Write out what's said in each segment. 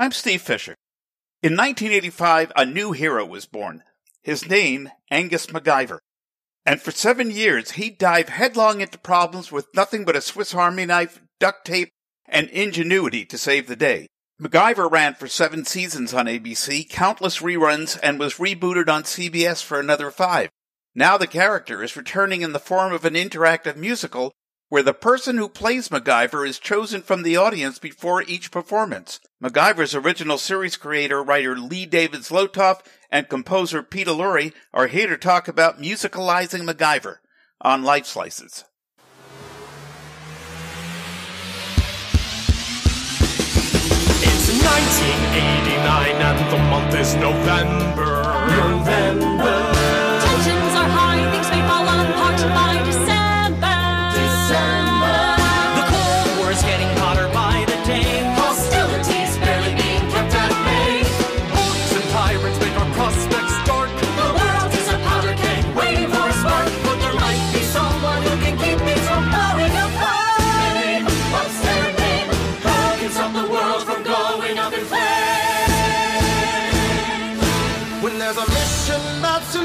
I'm Steve Fisher. In 1985, a new hero was born. His name, Angus MacGyver. And for seven years, he'd dive headlong into problems with nothing but a Swiss Army knife, duct tape, and ingenuity to save the day. MacGyver ran for seven seasons on ABC, countless reruns, and was rebooted on CBS for another five. Now the character is returning in the form of an interactive musical where the person who plays MacGyver is chosen from the audience before each performance. MacGyver's original series creator, writer Lee David Zlotoff, and composer Peter Lurye are here to talk about musicalizing MacGyver on Lifeslices. It's 1989 and the month is November. November.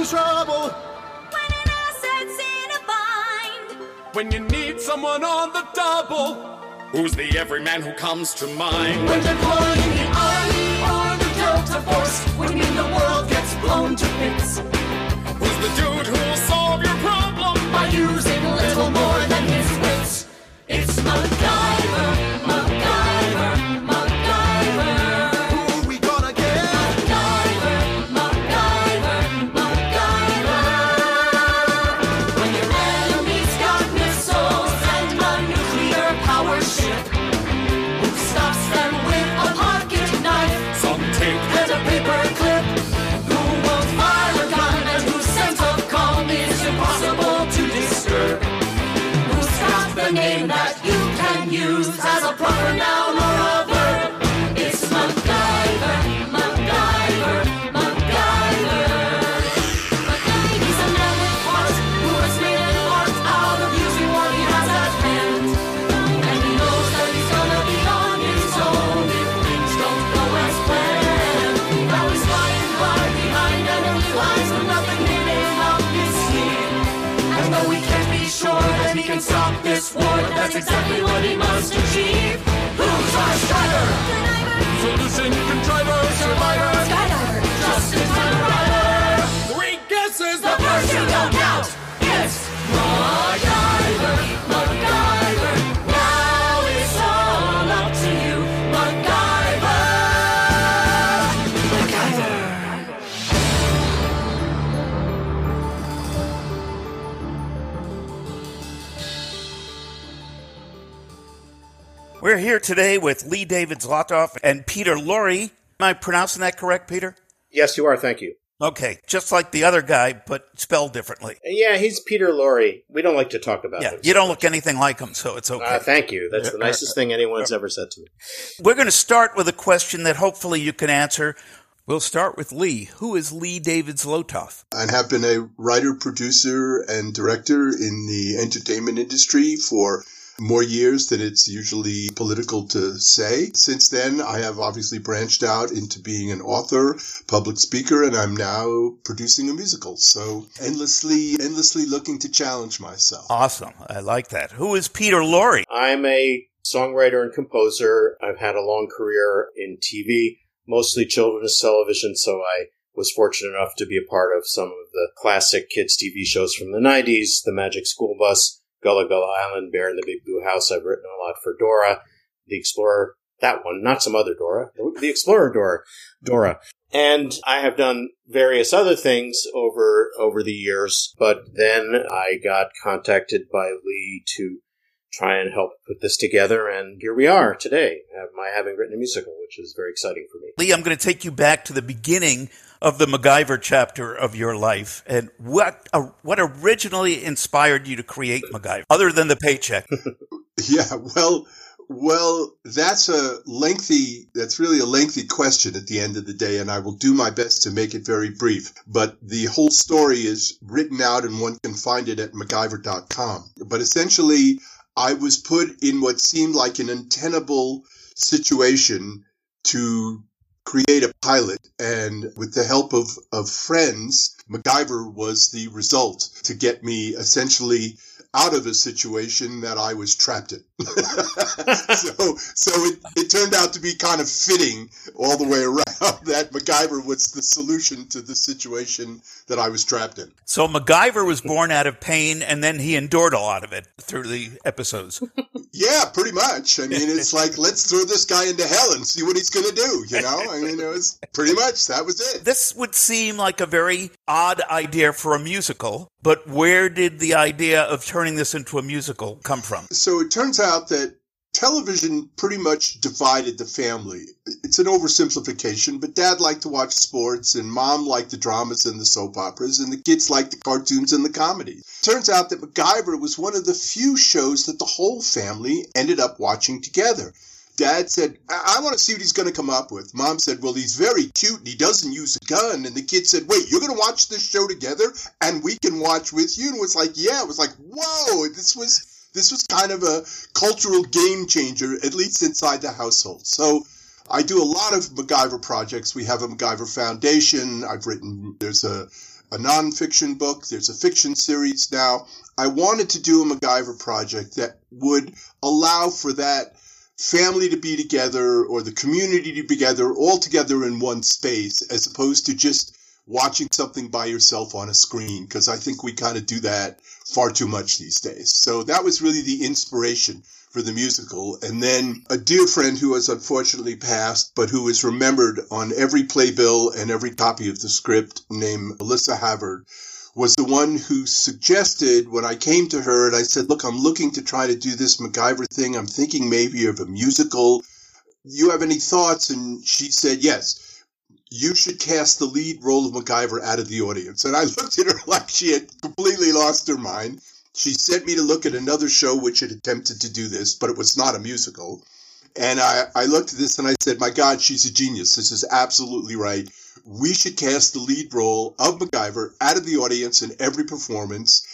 In trouble. When an asset's in a bind. When you need someone on the double. Who's the everyman who comes to mind? When deploying the army or the Delta Force, when you mean the world gets blown to bits. Who's the dude who'll solve your problem? by using little more than his wits. It's MacGyver, MacGyver, can stop this war, that's exactly what he must achieve. Who's our strider? Solution contriver. Survivor. Skydiver, just in time arriver. Three guesses. The first two don't count. We're here today with Lee David Zlotoff and Peter Lurye. Am I pronouncing that correct, Peter? Yes, you are. Thank you. Okay, just like the other guy, but spelled differently. Yeah, he's Peter Lorre. We don't like to talk about Yeah, him. you don't look anything like him, so it's okay. Uh, thank you. That's the nicest thing anyone's ever said to me. We're going to start with a question that hopefully you can answer. We'll start with Lee. Who is Lee David Zlotoff? I have been a writer, producer, and director in the entertainment industry for more years than it's usually political to say. Since then, I have obviously branched out into being an author, public speaker, and I'm now producing a musical. So endlessly, endlessly looking to challenge myself. Awesome. I like that. Who is Peter Lurye? I'm a songwriter and composer. I've had a long career in TV, mostly children's television, so I was fortunate enough to be a part of some of the classic kids TV shows from the 90s, The Magic School Bus, Gullah Gullah Island, Bear in the Big Blue House. I've written a lot for Dora, The Explorer, that one, not some other Dora, The Explorer Dora, Dora. And I have done various other things over over the years, but then I got contacted by Lee to try and help put this together, and here we are today, my having written a musical, which is very exciting for me. Lee, I'm going to take you back to the beginning of the MacGyver chapter of your life, and what uh, what originally inspired you to create MacGyver, other than the paycheck. Yeah, well, well, that's a lengthy, that's really a lengthy question at the end of the day, and I will do my best to make it very brief. But the whole story is written out and one can find it at MacGyver.com. But essentially, I was put in what seemed like an untenable situation to create a pilot. And with the help of, of friends, MacGyver was the result to get me essentially out of a situation that I was trapped in. so, so it, it turned out to be kind of fitting all the way around that MacGyver was the solution to the situation that I was trapped in. So MacGyver was born out of pain, and then he endured a lot of it through the episodes. Yeah, pretty much. I mean, it's like let's throw this guy into hell and see what he's going to do. You know, I mean, it was pretty much that was it. This would seem like a very odd idea for a musical, but where did the idea of turning this into a musical come from? So it turns out that television pretty much divided the family. It's an oversimplification, but dad liked to watch sports and mom liked the dramas and the soap operas and the kids liked the cartoons and the comedies. Turns out that MacGyver was one of the few shows that the whole family ended up watching together. Dad said, I, I want to see what he's going to come up with. Mom said, Well, he's very cute and he doesn't use a gun. And the kid said, Wait, you're going to watch this show together and we can watch with you? And it was like, Yeah, it was like, Whoa, this was this was kind of a cultural game changer, at least inside the household. So I do a lot of MacGyver projects. We have a MacGyver Foundation. I've written, there's a, a nonfiction book, there's a fiction series now. I wanted to do a MacGyver project that would allow for that family to be together or the community to be together all together in one space as opposed to just watching something by yourself on a screen because I think we kind of do that far too much these days. So that was really the inspiration for the musical. And then a dear friend who has unfortunately passed, but who is remembered on every playbill and every copy of the script, named Alyssa Havard, was the one who suggested when I came to her and I said, Look, I'm looking to try to do this MacGyver thing. I'm thinking maybe of a musical. You have any thoughts? And she said, Yes you should cast the lead role of MacGyver out of the audience. And I looked at her like she had completely lost her mind. She sent me to look at another show which had attempted to do this, but it was not a musical. And I, I looked at this and I said, My God, she's a genius. This is absolutely right. We should cast the lead role of MacGyver out of the audience in every performance.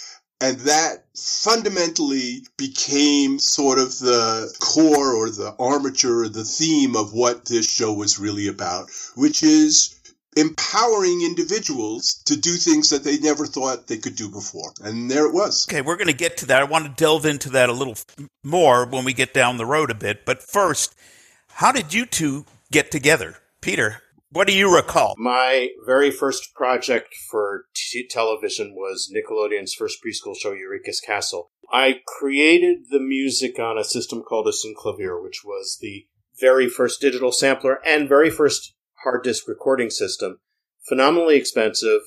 And that fundamentally became sort of the core or the armature or the theme of what this show was really about, which is empowering individuals to do things that they never thought they could do before. And there it was. Okay, we're going to get to that. I want to delve into that a little more when we get down the road a bit. But first, how did you two get together? Peter, what do you recall? My very first project for t- television was Nickelodeon's first preschool show, Eureka's Castle. I created the music on a system called a Synclavier, which was the very first digital sampler and very first hard disk recording system. Phenomenally expensive.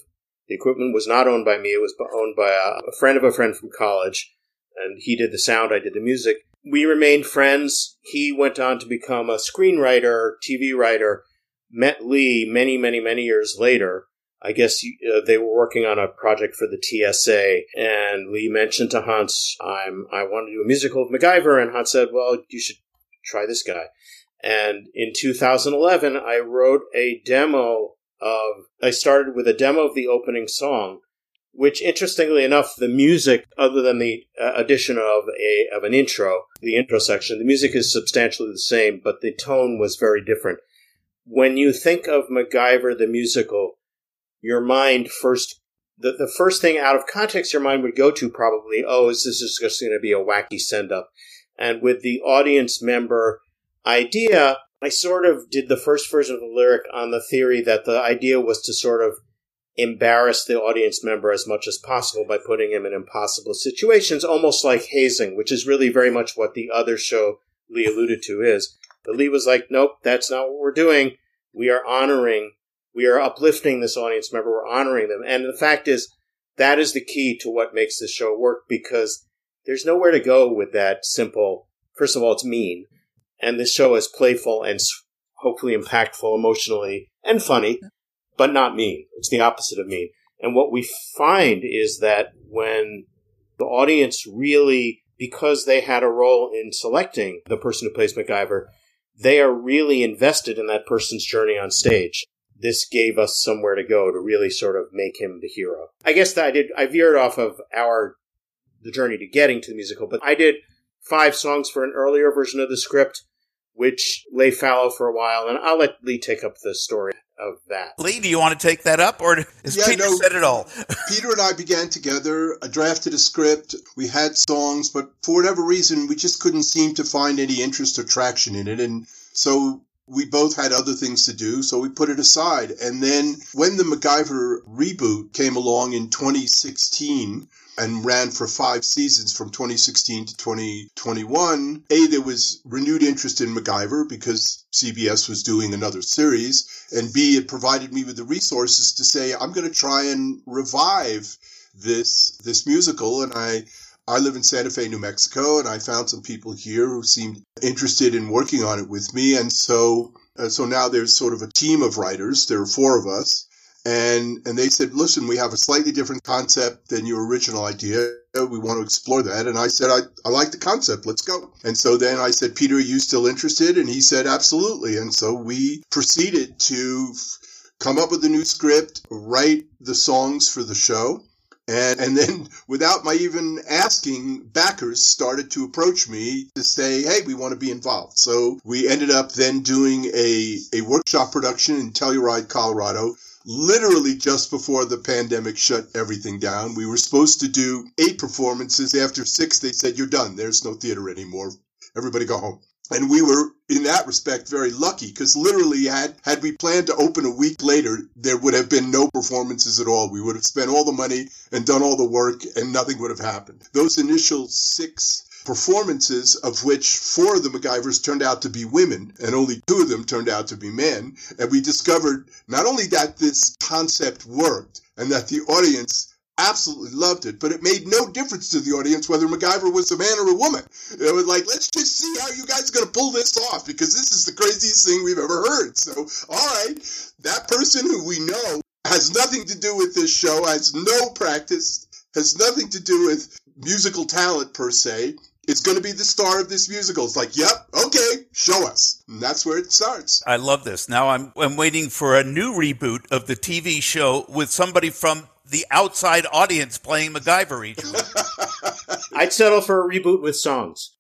The equipment was not owned by me. It was owned by a, a friend of a friend from college. And he did the sound, I did the music. We remained friends. He went on to become a screenwriter, TV writer, met Lee many, many, many years later. I guess uh, they were working on a project for the TSA, and Lee mentioned to Hans, "I'm I want to do a musical of MacGyver," and Hans said, "Well, you should try this guy." And in 2011, I wrote a demo of. I started with a demo of the opening song, which, interestingly enough, the music, other than the uh, addition of a of an intro, the intro section, the music is substantially the same, but the tone was very different when you think of MacGyver the musical, your mind first the, the first thing out of context your mind would go to probably, oh, is this just going to be a wacky send up? And with the audience member idea, I sort of did the first version of the lyric on the theory that the idea was to sort of embarrass the audience member as much as possible by putting him in impossible situations, almost like hazing, which is really very much what the other show Lee alluded to is. But Lee was like, nope, that's not what we're doing. We are honoring, we are uplifting this audience member, we're honoring them. And the fact is, that is the key to what makes this show work because there's nowhere to go with that simple. First of all, it's mean. And this show is playful and hopefully impactful emotionally and funny, but not mean. It's the opposite of mean. And what we find is that when the audience really, because they had a role in selecting the person who plays MacGyver, they are really invested in that person's journey on stage. This gave us somewhere to go to really sort of make him the hero. I guess that I did, I veered off of our, the journey to getting to the musical, but I did five songs for an earlier version of the script. which lay fallow for a while. And I'll let Lee take up the story of that. Lee, do you want to take that up, or has Yeah, Peter no. said it all? Peter and I began together, uh, drafted a script. We had songs, but for whatever reason, we just couldn't seem to find any interest or traction in it. And so we both had other things to do, so we put it aside. And then when the MacGyver reboot came along in 2016 and ran for five seasons from 2016 to 2021, A, there was renewed interest in MacGyver because CBS was doing another series. And B, it provided me with the resources to say, I'm going to try and revive this, this musical. And I, I live in Santa Fe, New Mexico, and I found some people here who seemed interested in working on it with me. And so, uh, so now there's sort of a team of writers. There are four of us. And, and they said, listen, we have a slightly different concept than your original idea. We want to explore that. And I said, I, I like the concept. Let's go. And so then I said, Peter, are you still interested? And he said, absolutely. And so we proceeded to come up with a new script, write the songs for the show. And, and then without my even asking, backers started to approach me to say, Hey, we want to be involved. So we ended up then doing a, a workshop production in Telluride, Colorado, literally just before the pandemic shut everything down. We were supposed to do eight performances. After six, they said, You're done. There's no theater anymore. Everybody go home. And we were, in that respect, very lucky because literally had, had we planned to open a week later, there would have been no performances at all. We would have spent all the money and done all the work and nothing would have happened. Those initial six performances of which four of the MacGyvers turned out to be women and only two of them turned out to be men. And we discovered not only that this concept worked and that the audience absolutely loved it, but it made no difference to the audience whether MacGyver was a man or a woman. It was like, let's just see how you guys are going to pull this off because this is the craziest thing we've ever heard. So, all right, that person who we know has nothing to do with this show, has no practice, has nothing to do with musical talent per se. Is going to be the star of this musical. It's like, yep, okay, show us. And that's where it starts. I love this. Now I'm I'm waiting for a new reboot of the TV show with somebody from the outside audience playing MacGyver each week. I'd settle for a reboot with songs.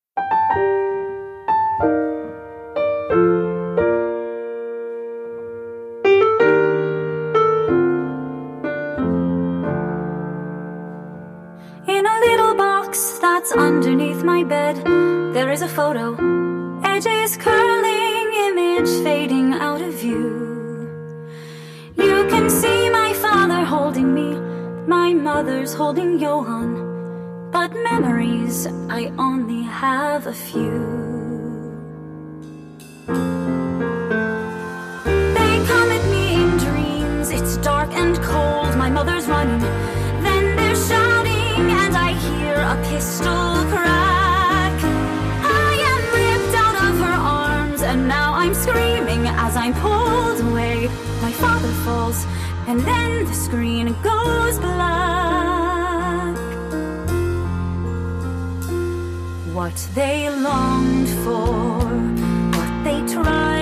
Box that's underneath my bed, there is a photo. Edges curling, image fading out of view. You can see my father holding me, my mother's holding Johann. But memories, I only have a few. And then the screen goes black. What they longed for, what they tried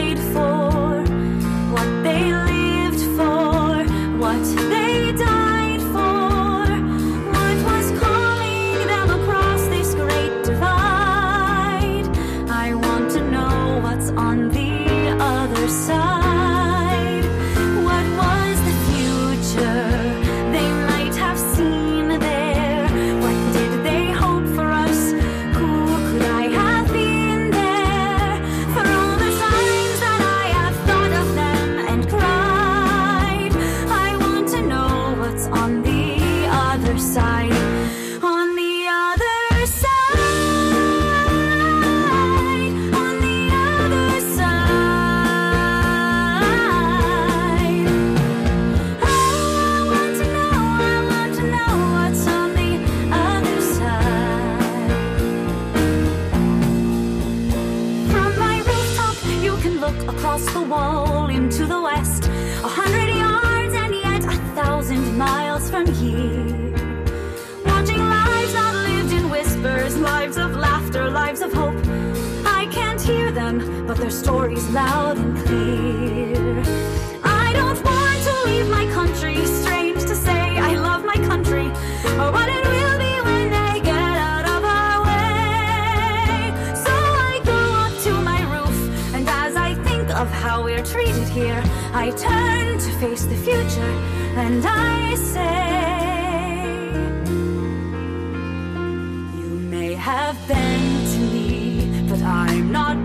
their stories loud and clear. I don't want to leave my country. Strange to say, I love my country, or what it will be when they get out of our way. So I go up to my roof, and as I think of how we're treated here. I turn to face the future and I say, You may have bent to me, but I'm not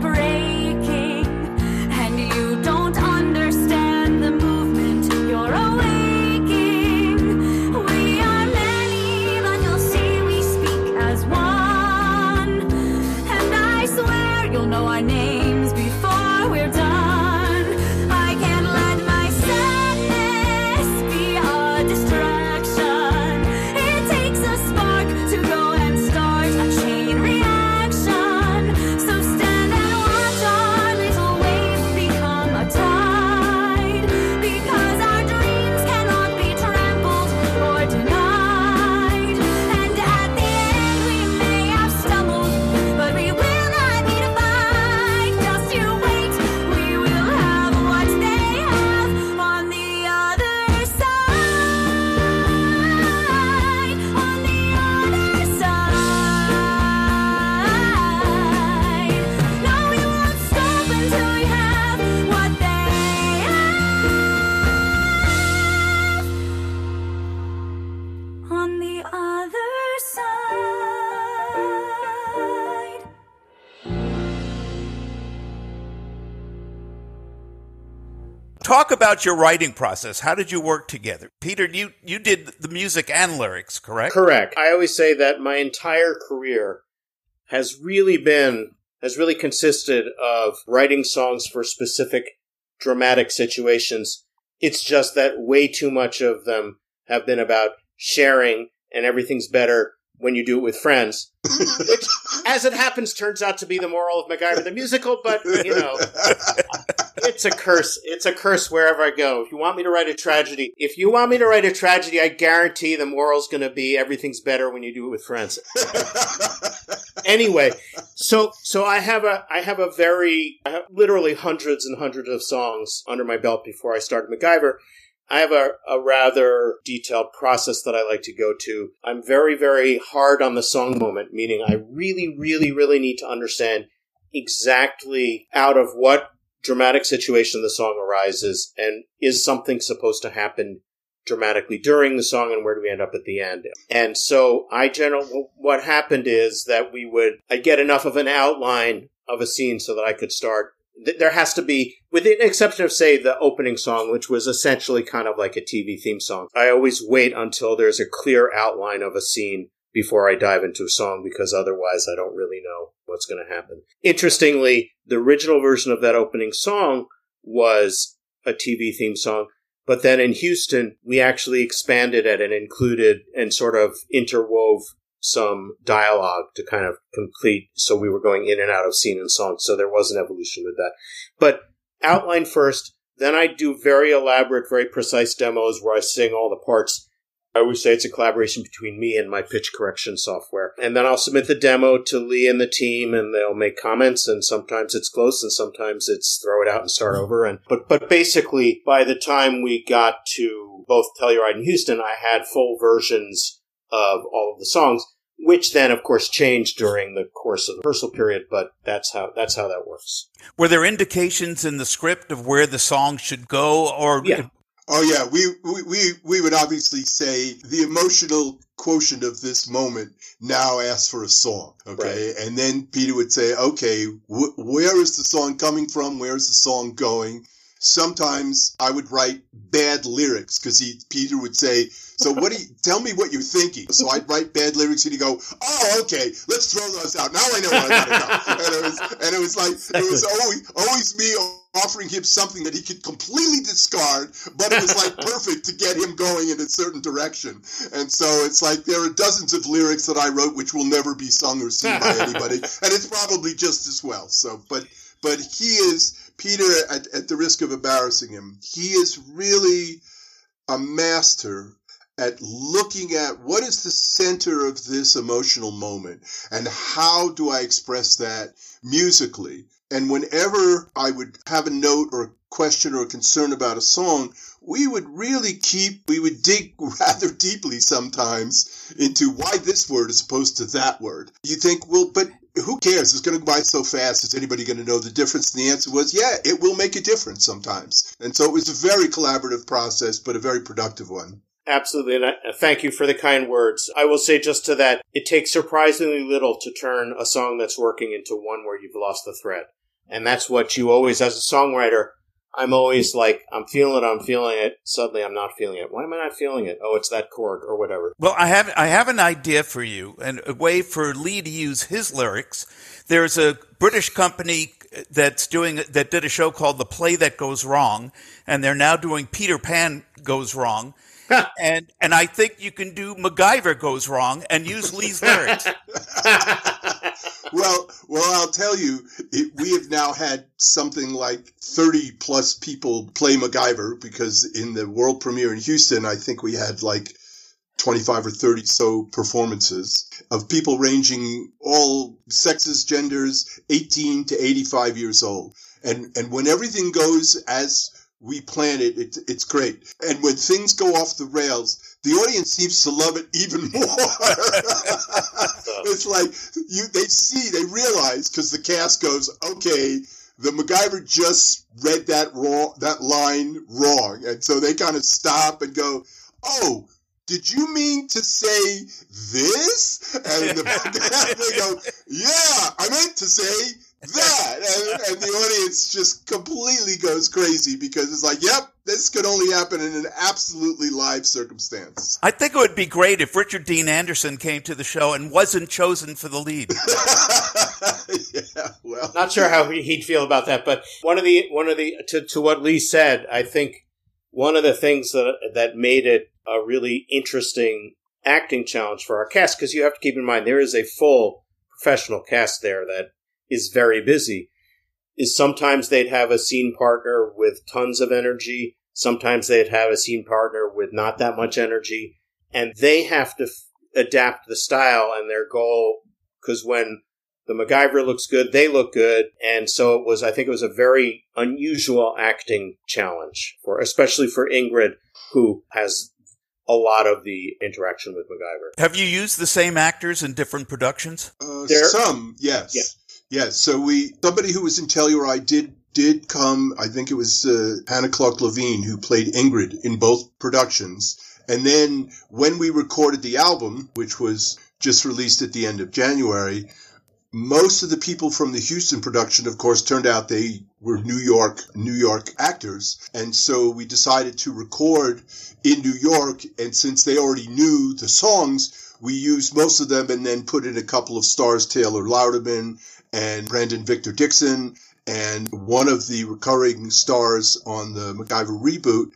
about your writing process. How did you work together? Peter, you, you did the music and lyrics, correct? Correct. I always say that my entire career has really been, has really consisted of writing songs for specific dramatic situations. It's just that way too much of them have been about sharing and everything's better when you do it with friends. Which, as it happens, turns out to be the moral of MacGyver the musical, but, you know, it's a curse. It's a curse wherever I go. If you want me to write a tragedy, if you want me to write a tragedy, I guarantee the moral's going to be everything's better when you do it with friends. anyway, so so I have a I have a very I have literally hundreds and hundreds of songs under my belt before I started MacGyver. I have a, a rather detailed process that I like to go to. I'm very, very hard on the song moment, meaning I really, really, really need to understand exactly out of what dramatic situation the song arises and is something supposed to happen dramatically during the song and where do we end up at the end. And so I generally, what happened is that we would, I get enough of an outline of a scene so that I could start there has to be, with the exception of, say, the opening song, which was essentially kind of like a TV theme song. I always wait until there's a clear outline of a scene before I dive into a song because otherwise I don't really know what's going to happen. Interestingly, the original version of that opening song was a TV theme song. But then in Houston, we actually expanded it and included and sort of interwove some dialogue to kind of complete. So we were going in and out of scene and song. So there was an evolution with that. But outline first, then I do very elaborate, very precise demos where I sing all the parts. I always say it's a collaboration between me and my pitch correction software. And then I'll submit the demo to Lee and the team and they'll make comments and sometimes it's close and sometimes it's throw it out and start over. And, but, but basically by the time we got to both Telluride and Houston, I had full versions of all of the songs, which then of course changed during the course of the rehearsal period, but that's how, that's how that works. Were there indications in the script of where the song should go or Yeah. Oh yeah, we, we we we would obviously say the emotional quotient of this moment now asks for a song, okay? And then Peter would say, okay, wh- where is the song coming from? Where is the song going? Sometimes I would write bad lyrics because Peter would say, "So what do you tell me what you're thinking?" So I'd write bad lyrics and he'd go, "Oh, okay, let's throw those out. Now I know where I gotta go." And it was and it was like it was always always me offering him something that he could completely discard, but it was like perfect to get him going in a certain direction. And so it's like there are dozens of lyrics that I wrote which will never be sung or seen by anybody, and it's probably just as well. So, but but he is Peter at, at the risk of embarrassing him. He is really a master at looking at what is the center of this emotional moment and how do I express that musically. And whenever I would have a note or a question or a concern about a song, we would really keep, we would dig rather deeply sometimes into why this word as opposed to that word. You think, well, but who cares? It's going to go by so fast. Is anybody going to know the difference? And the answer was, yeah, it will make a difference sometimes. And so it was a very collaborative process, but a very productive one. Absolutely, and I, uh, thank you for the kind words. I will say just to that, it takes surprisingly little to turn a song that's working into one where you've lost the thread. And that's what you always, as a songwriter, I'm always like, I'm feeling it, I'm feeling it. Suddenly, I'm not feeling it. Why am I not feeling it? Oh, it's that chord or whatever. Well, I have I have an idea for you and a way for Lee to use his lyrics. There's a British company uh, that's doing that did a show called The Play That Goes Wrong, and they're now doing Peter Pan Goes Wrong. And and I think you can do MacGyver goes wrong and use Lee's lyrics. well, well, I'll tell you, it, we have now had something like 30 plus people play MacGyver because in the world premiere in Houston, I think we had like 25 or 30 so performances of people ranging all sexes, genders, 18 to 85 years old. And, and when everything goes as we plan it, it, it's great. And when things go off the rails, the audience seems to love it even more. it's like you, they see, they realize because the cast goes, okay, the MacGyver just read that wrong, that line wrong, and so they kind of stop and go, oh. Did you mean to say this? And the, they go, yeah, I meant to say that. And, and, the audience just completely goes crazy because it's like, yep, this could only happen in an absolutely live circumstance. I think it would be great if Richard Dean Anderson came to the show and wasn't chosen for the lead. yeah, well, not sure how he'd feel about that, but one of the one of the to, to what Lee said, I think one of the things that that made it a really interesting acting challenge for our cast because you have to keep in mind there is a full professional cast there that is very busy is sometimes they'd have a scene partner with tons of energy. Sometimes they'd have a scene partner with not that much energy and they have to f- adapt the style and their goal because when the MacGyver looks good, they look good. And so it was, I think it was a very unusual acting challenge for, especially for Ingrid, who has a lot of the interaction with MacGyver. Have you used the same actors in different productions? Uh, some, yes. Yeah. Yes. So we somebody who was in Telluride did did come. I think it was uh, Hannah Clark Levine who played Ingrid in both productions. And then when we recorded the album, which was just released at the end of January, most of the people from the Houston production, of course, turned out they were New York, New York actors. And so we decided to record in New York. And since they already knew the songs, we used most of them and then put in a couple of stars, Taylor Louderman and Brandon Victor Dixon, and one of the recurring stars on the MacGyver reboot,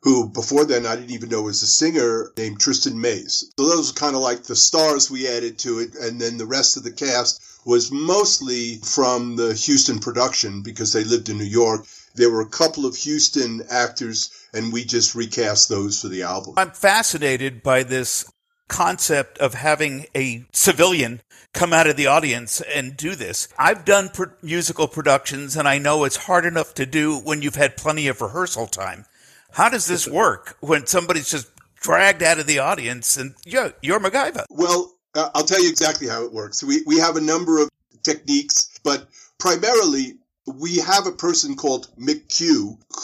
who before then I didn't even know was a singer named Tristin Mays. So those were kind of like the stars we added to it, and then the rest of the cast was mostly from the Houston production because they lived in New York. There were a couple of Houston actors, and we just recast those for the album. I'm fascinated by this concept of having a civilian come out of the audience and do this. I've done musical productions and I know it's hard enough to do when you've had plenty of rehearsal time. How does this work when somebody's just dragged out of the audience and yeah, you're MacGyver? Well, uh, I'll tell you exactly how it works. We, we have a number of techniques, but primarily we have a person called Mick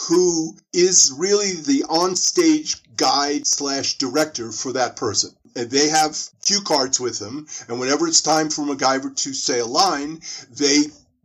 who is really the onstage guide slash director for that person And they have cue cards with them, and whenever it's time for MacGyver to say a line, they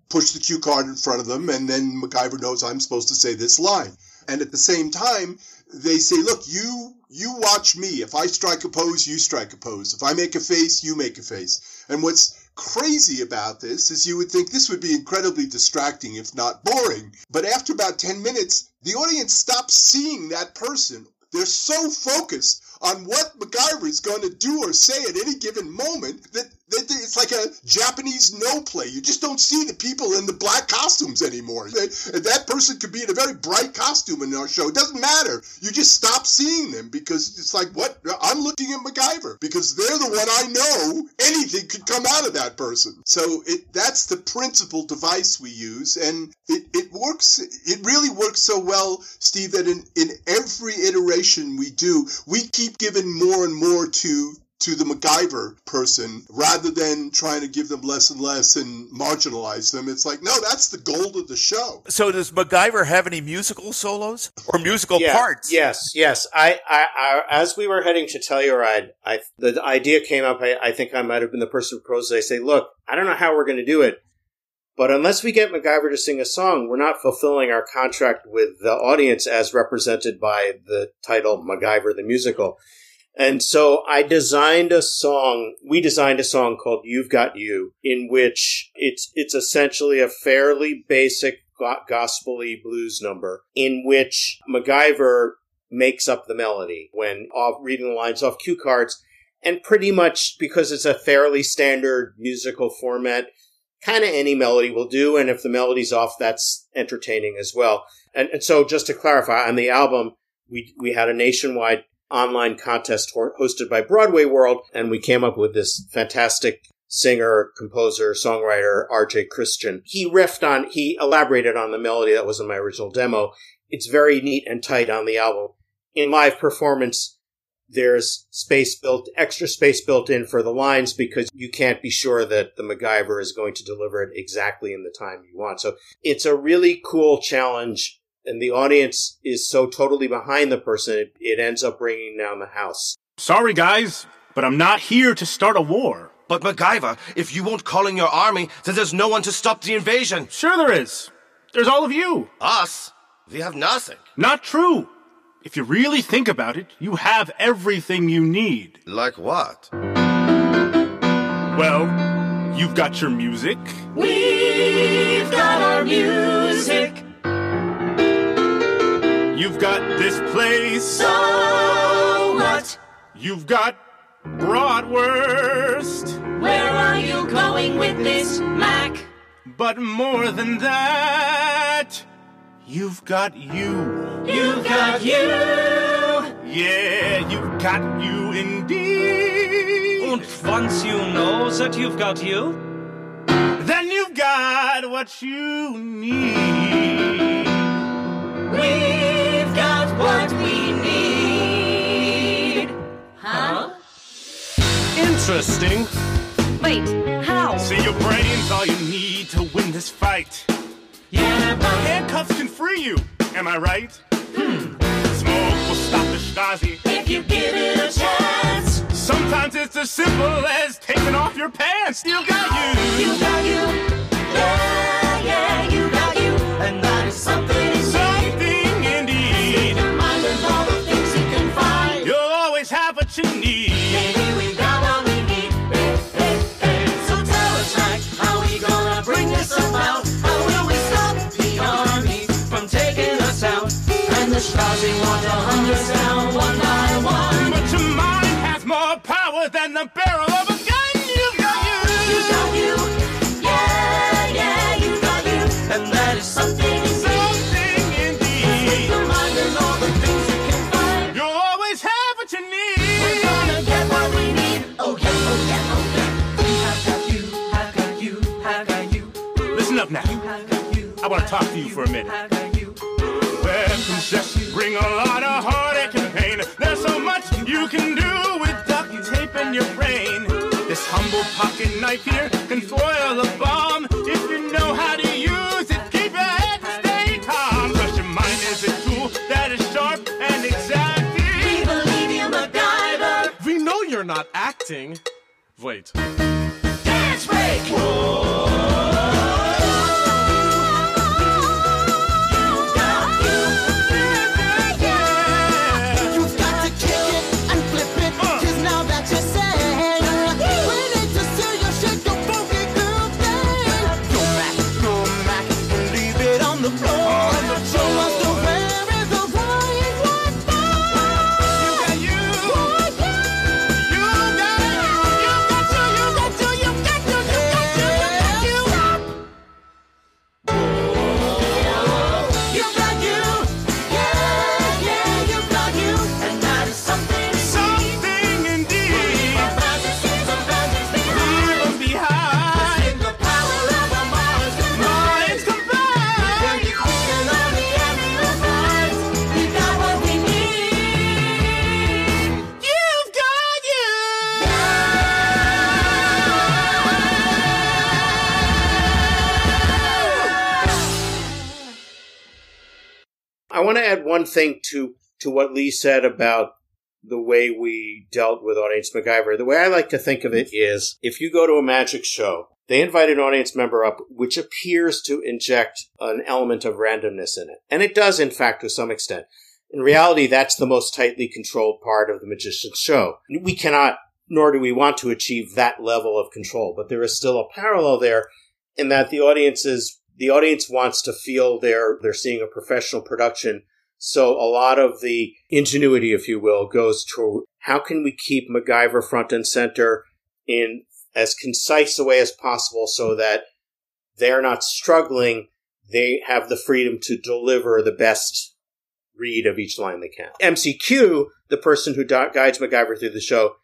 push the cue card in front of them, and then MacGyver knows I'm supposed to say this line. And at the same time, they say, "Look, you you watch me. If I strike a pose, you strike a pose. If I make a face, you make a face." And what's crazy about this is you would think this would be incredibly distracting, if not boring. But after about 10 minutes, the audience stops seeing that person. They're so focused on what MacGyver is going to do or say at any given moment that, it's like a Japanese Noh play. You just don't see the people in the black costumes anymore. That person could be in a very bright costume in our show. It doesn't matter. You just stop seeing them because it's like, what? I'm looking at MacGyver because they're the one I know. Anything could come out of that person. So it, that's the principal device we use. And it, it works. It really works so well, Steve, that in, in every iteration we do, we keep keep giving more and more to to the MacGyver person rather than trying to give them less and less and marginalize them. It's like, no, that's the goal of the show. So does MacGyver have any musical solos or musical Yeah, parts? Yes, yes. I, I, I, as we were heading to Telluride, I, the idea came up. I, I think I might have been the person who proposed it. I say, look, I don't know how we're going to do it, but unless we get MacGyver to sing a song, we're not fulfilling our contract with the audience as represented by the title MacGyver the Musical. And so I designed a song. We designed a song called "You've Got You," in which it's it's essentially a fairly basic go- gospely blues number, in which MacGyver makes up the melody when off reading the lines off cue cards, and pretty much because it's a fairly standard musical format, kind of any melody will do. And if the melody's off, that's entertaining as well. And, and so, just to clarify, on the album, we we had a nationwide online contest hosted by Broadway World, and we came up with this fantastic singer, composer, songwriter, RJ Christian. He riffed on, he elaborated on the melody that was in my original demo. It's very neat and tight on the album. In live performance, there's space built, extra space built in for the lines because you can't be sure that the MacGyver is going to deliver it exactly in the time you want. So it's a really cool challenge and the audience is so totally behind the person, it, it ends up bringing down the house. Sorry, guys, but I'm not here to start a war. But MacGyver, if you won't call in your army, then there's no one to stop the invasion. Sure, there is. There's all of you. Us? We have nothing. Not true. If you really think about it, you have everything you need. Like what? Well, you've got your music, We've got our music. You've got this place, So what? you've got Broadwurst. Where are you going with this, Mac? But more than that, you've got you. You've got you. Yeah, you've got you indeed. And once you know that you've got you, Then you've got what you need. We've interesting. Wait, how? See, your brain's all you need to win this fight. Yeah, but Handcuffs can free you, am I right? Hmm. Smoke will stop the Stasi. if you give it a chance, Sometimes it's as simple as taking off your pants. Still got you. you got you. Yeah, yeah, you got you. And that is something indeed. More than the barrel of a gun. You've got you. You got you, yeah, yeah, you got you, and that is something indeed. Something indeed. Your mind and all the things you can find. You'll always have what you need. We're gonna get what we need. Oh yeah, oh yeah, oh yeah. I've got you, I've got you, I've got you, Listen up now. You. I want to talk to you for a minute. You. Weapons just bring a lot of heartache and pain. There's so much you can do tape in your brain. This humble pocket knife here can foil a bomb if you know how to use it. Keep your head stay calm, 'cause your mind is a tool that is sharp and exact. We believe you, MacGyver. We know you're not acting. Wait. Dance break. You've want to add one thing to to what Lee said about the way we dealt with Audience MacGyver. The way I like to think of it is if you go to a magic show, they invite an audience member up, which appears to inject an element of randomness in it. And it does, in fact, to some extent. In reality, that's the most tightly controlled part of the magician's show. We cannot, nor do we want to achieve that level of control, but there is still a parallel there in that the audience is, the audience wants to feel they're, they're seeing a professional production. So a lot of the ingenuity, if you will, goes to how can we keep MacGyver front and center in as concise a way as possible so that they're not struggling. They have the freedom to deliver the best read of each line they can. MCQ, the person who guides MacGyver through the show,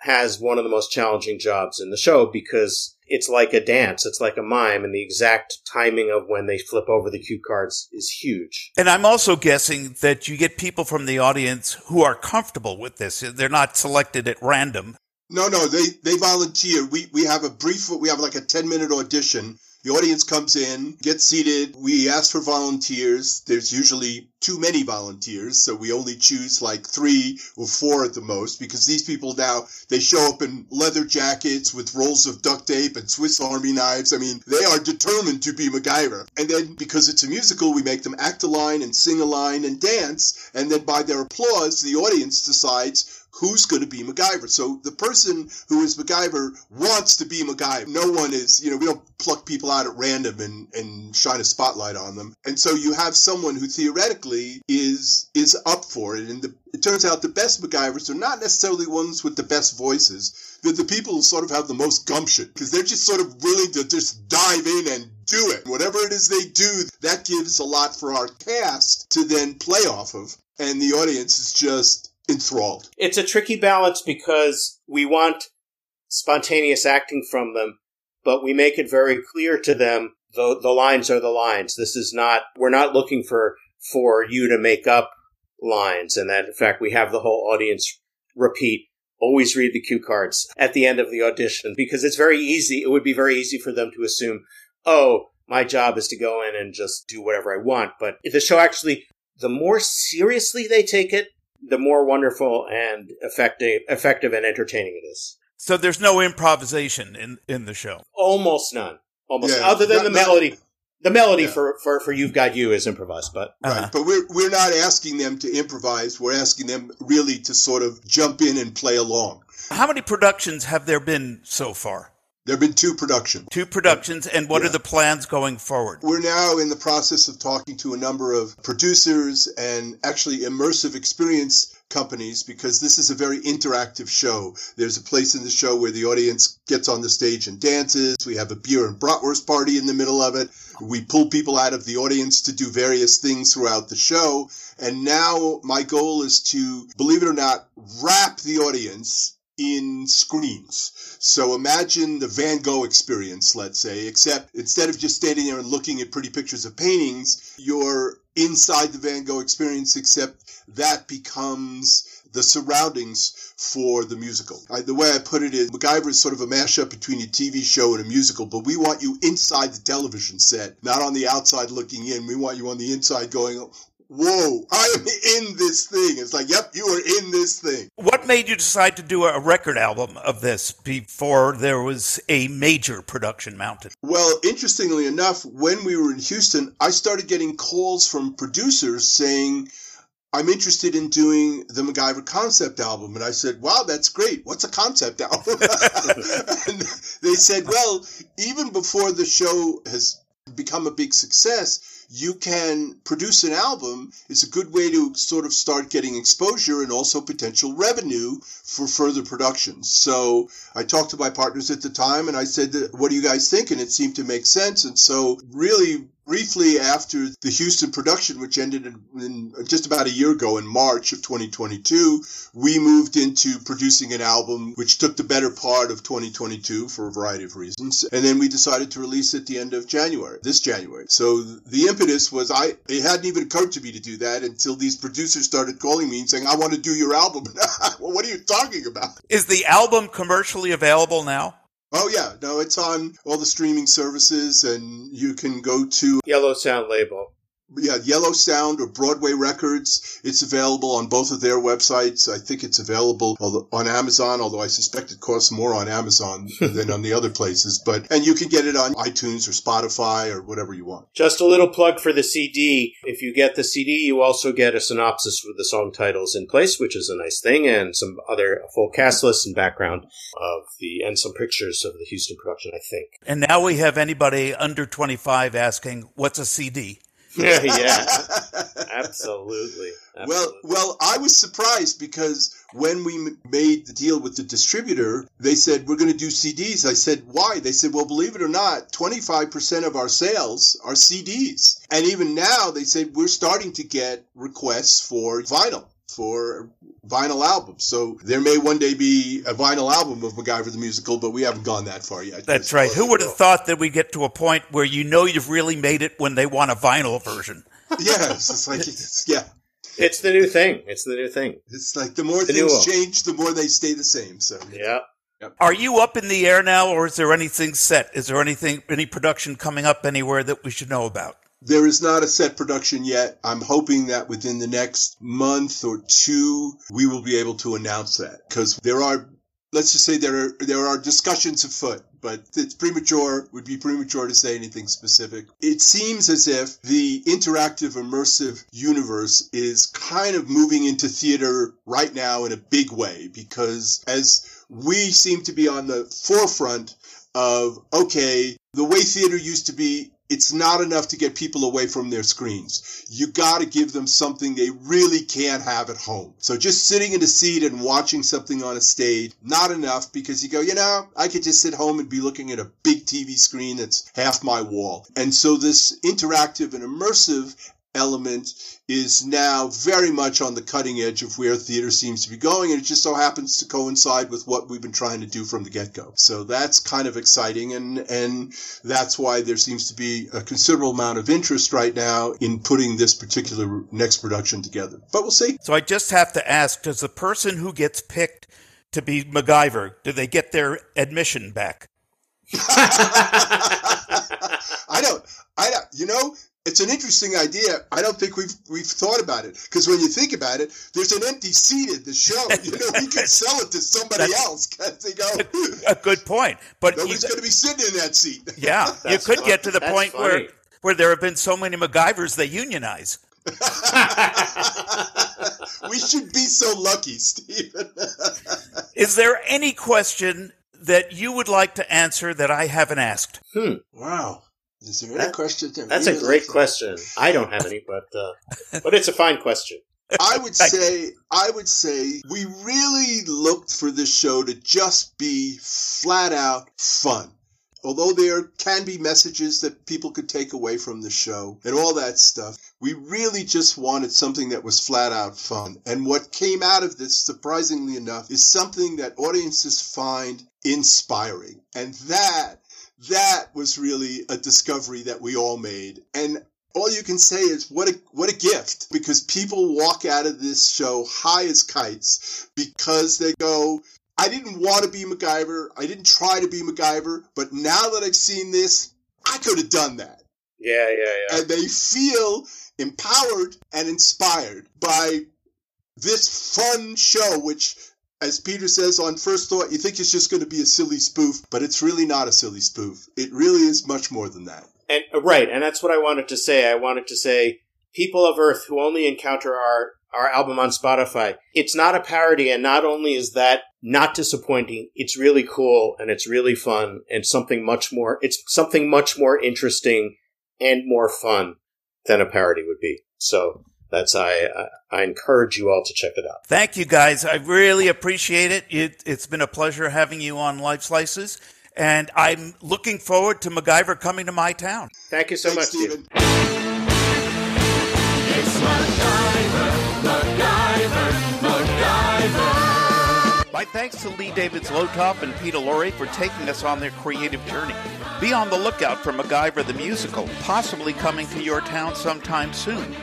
has one of the most challenging jobs in the show because it's like a dance, it's like a mime, and the exact timing of when they flip over the cue cards is huge. And I'm also guessing that you get people from the audience who are comfortable with this. They're not selected at random. No, no, they they volunteer. We we have a brief. We have like a ten minute audition. The audience comes in, gets seated. We ask for volunteers. There's usually too many volunteers, so we only choose like three or four at the most because these people now they show up in leather jackets with rolls of duct tape and Swiss Army knives. I mean, they are determined to be MacGyver. And then because it's a musical, we make them act a line and sing a line and dance. And then by their applause, the audience decides who's going to be MacGyver. So the person who is MacGyver wants to be MacGyver. No one is, you know, we don't pluck people out at random and, and shine a spotlight on them. And so you have someone who theoretically is is up for it. And the, it turns out the best MacGyvers are not necessarily ones with the best voices. They're the people who sort of have the most gumption because they're just sort of willing to just dive in and do it. Whatever it is they do, that gives a lot for our cast to then play off of. And the audience is just enthralled. It's a tricky balance because we want spontaneous acting from them, but we make it very clear to them the the lines are the lines. This is not we're not looking for for you to make up lines, and that in fact we have the whole audience repeat. Always read the cue cards at the end of the audition because it's very easy. It would be very easy for them to assume, oh, my job is to go in and just do whatever I want. But the show actually, the more seriously they take it, the more wonderful and effective, effective and entertaining it is. So there's no improvisation in, in the show. Almost none. Almost Yeah, other than not- the not- melody. The melody Yeah. for, for, for You've Got You is improvised, but uh-huh. Right. But we're we're not asking them to improvise. We're asking them really to sort of jump in and play along. How many productions have there been so far? There have been two productions. Two productions, and what are the plans going forward? We're now in the process of talking to a number of producers and actually immersive experience companies because this is a very interactive show. There's a place in the show where the audience gets on the stage and dances. We have a beer and bratwurst party in the middle of it. We pull people out of the audience to do various things throughout the show. And now my goal is to, believe it or not, wrap the audience in screens. So imagine the Van Gogh experience, let's say, except instead of just standing there and looking at pretty pictures of paintings, you're inside the Van Gogh experience, except that becomes the surroundings for the musical. I, the way I put it is MacGyver is sort of a mashup between a TV show and a musical, but we want you inside the television set, not on the outside looking in. We want you on the inside going, Whoa, I am in this thing. It's like, yep, you are in this thing. What made you decide to do a record album of this before there was a major production mounted? Well, interestingly enough, when we were in Houston, I started getting calls from producers saying, I'm interested in doing the MacGyver concept album. And I said, wow, that's great. What's a concept album? and they said, well, even before the show has become a big success, you can produce an album. It's a good way to sort of start getting exposure and also potential revenue for further productions. So I talked to my partners at the time and I said, what do you guys think? And it seemed to make sense. And so really briefly after the Houston production, which ended in, in just about a year ago in March of 2022, we moved into producing an album, which took the better part of 2022 for a variety of reasons. And then we decided to release at the end of January, this January. So the impetus was I, it hadn't even occurred to me to do that until these producers started calling me and saying, I want to do your album. well, what are you talking about? Is the album commercially available now? Oh yeah, no, it's on all the streaming services, and you can go to Yellow Sound label. Yeah, Yellow Sound or Broadway Records. It's available on both of their websites. I think it's available on Amazon, although I suspect it costs more on Amazon than on the other places. But and you can get it on iTunes or Spotify or whatever you want. Just a little plug for the CD. If you get the CD, you also get a synopsis with the song titles in place, which is a nice thing, and some other full cast list and background of the and some pictures of the Houston production. I think. And now we have anybody under 25 asking, what's a CD? yeah, yeah, absolutely. Well, well, I was surprised because when we m- made the deal with the distributor, they said we're going to do CDs. I said why? They said, well, believe it or not, 25% of our sales are CDs, and even now they said we're starting to get requests for vinyl for vinyl albums. So there may one day be a vinyl album of MacGyver the musical, but we haven't gone that far yet. That's right. Who would have thought that we get to a point where you know you've really made it when they want a vinyl version? yes, it's like it's, yeah. It's the new thing. It's the new thing. It's like the more The things change, the more they stay the same. So Yeah. Are you up in the air now, or is there anything set? Is there anything, any production coming up anywhere that we should know about? There is not a set production yet. I'm hoping that within the next month or two, we will be able to announce that because there are, let's just say there are, there are discussions afoot, but it's premature, would be premature to say anything specific. It seems as if the interactive immersive universe is kind of moving into theater right now in a big way because as we seem to be on the forefront of, okay, the way theater used to be it's not enough to get people away from their screens. You got to give them something they really can't have at home. So just sitting in a seat and watching something on a stage, not enough because you go, you know, I could just sit home and be looking at a big TV screen that's half my wall. And so this interactive and immersive element is now very much on the cutting edge of where theater seems to be going, and it just so happens to coincide with what we've been trying to do from the get-go. So that's kind of exciting, and and that's why there seems to be a considerable amount of interest right now in putting this particular next production together. But we'll see. So I just have to ask: Does the person who gets picked to be MacGyver do they get their admission back? I don't. I don't. You know, it's an interesting idea. I don't think we've we've thought about it because when you think about it, there's an empty seat at the show. You know, we could sell it to somebody That's- else. Can't they go? A good point, but Nobody's going to be sitting in that seat. yeah, you could fun- get to the that's point funny. where where there have been so many MacGyvers they unionize. we should be so lucky, Stephen. Is there any question that you would like to answer that I haven't asked? Hmm. wow. Is there any question? that That's a great like to- question. I don't have any, but uh, but it's a fine question. I would say, I would say, we really looked for this show to just be flat out fun. Although there can be messages that people could take away from the show and all that stuff, we really just wanted something that was flat out fun. And what came out of this, surprisingly enough, is something that audiences find inspiring. And that, that was really a discovery that we all made. And all you can say is what a what a gift because people walk out of this show high as kites because they go I didn't want to be MacGyver I didn't try to be MacGyver but now that I've seen this I could have done that Yeah, yeah, yeah. and they feel empowered and inspired by this fun show which as Peter says on first thought you think it's just going to be a silly spoof but it's really not a silly spoof it really is much more than that And uh, right, and that's what I wanted to say. I wanted to say, people of Earth who only encounter our our album on Spotify, it's not a parody, and not only is that not disappointing, it's really cool and it's really fun and something much more. It's something much more interesting and more fun than a parody would be. So that's I I, I encourage you all to check it out. Thank you, guys. I really appreciate it. it. It's been a pleasure having you on Lifeslices, and I'm looking forward to MacGyver coming to my town. Thank you so Thanks, much, Stephen. It's MacGyver, MacGyver, MacGyver. My thanks to Lee David Zlotoff and Peter Lurye for taking us on their creative journey. Be on the lookout for MacGyver the Musical, possibly coming to your town sometime soon.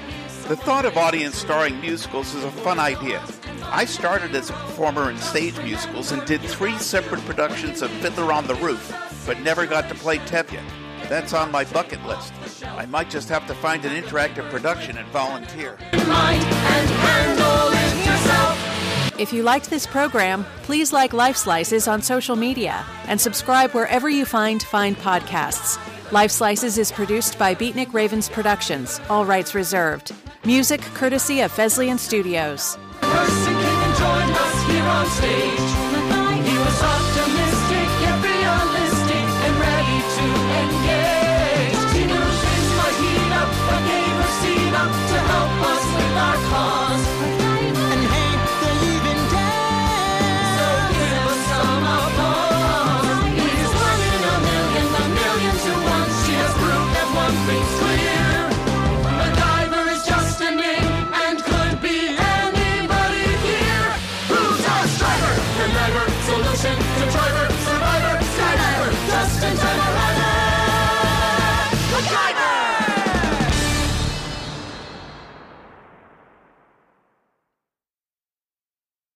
The thought of audience starring musicals is a fun idea. I started as a performer in stage musicals and did three separate productions of Fiddler on the Roof, but never got to play Tevye. That's on my bucket list. I might just have to find an interactive production and volunteer. Mind and handle it yourself. If you liked this program, please like Lifeslices on social media and subscribe wherever you find fine podcasts. Lifeslices is produced by Beatnik Ravens Productions, all rights reserved. Music courtesy of Fesliyan Studios.